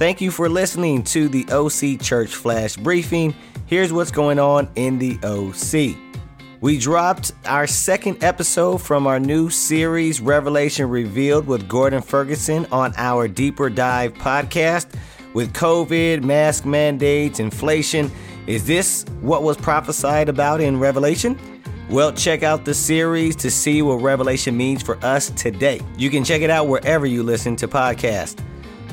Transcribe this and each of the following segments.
Thank you for listening to the OC Church Flash Briefing. Here's what's going on in the OC. We dropped our second episode from our new series, Revelation Revealed, with Gordon Ferguson on our Deeper Dive podcast. With COVID, mask mandates, inflation, is this what was prophesied about in Revelation? Well, check out the series to see what Revelation means for us today. You can check it out wherever you listen to podcasts.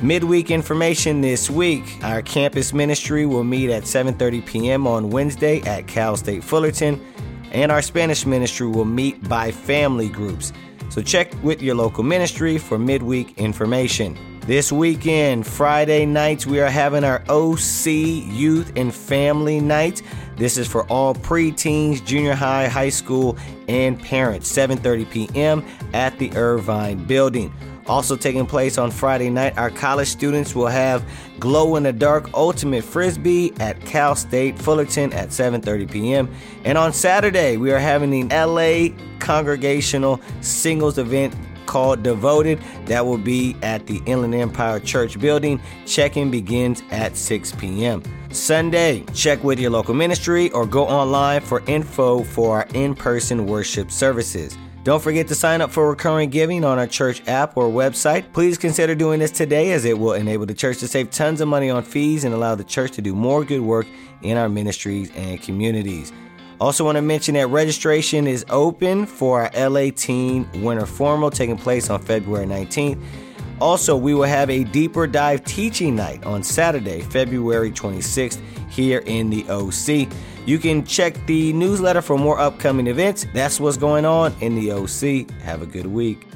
Midweek information this week. Our campus ministry will meet at 7:30 p.m. on Wednesday at Cal State Fullerton, and our Spanish ministry will meet by family groups. So check with your local ministry for midweek information. This weekend, Friday nights, we are having our OC Youth and Family Night. This is for all preteens, junior high, high school, and parents. 7:30 p.m. at the Irvine Building. Also taking place on Friday night, our college students will have Glow in the Dark Ultimate Frisbee at Cal State Fullerton at 7:30 p.m. And on Saturday, we are having the LA Congregational Singles event called Devoted that will be at the Inland Empire Church building. Check-in begins at 6 p.m. Sunday, check with your local ministry or go online for info for our in-person worship services. Don't forget to sign up for recurring giving on our church app or website. Please consider doing this today as it will enable the church to save tons of money on fees and allow the church to do more good work in our ministries and communities. Also, want to mention that registration is open for our LA Teen Winter Formal taking place on February 19th. Also, we will have a deeper dive teaching night on Saturday, February 26th, here in the OC. You can check the newsletter for more upcoming events. That's what's going on in the OC. Have a good week.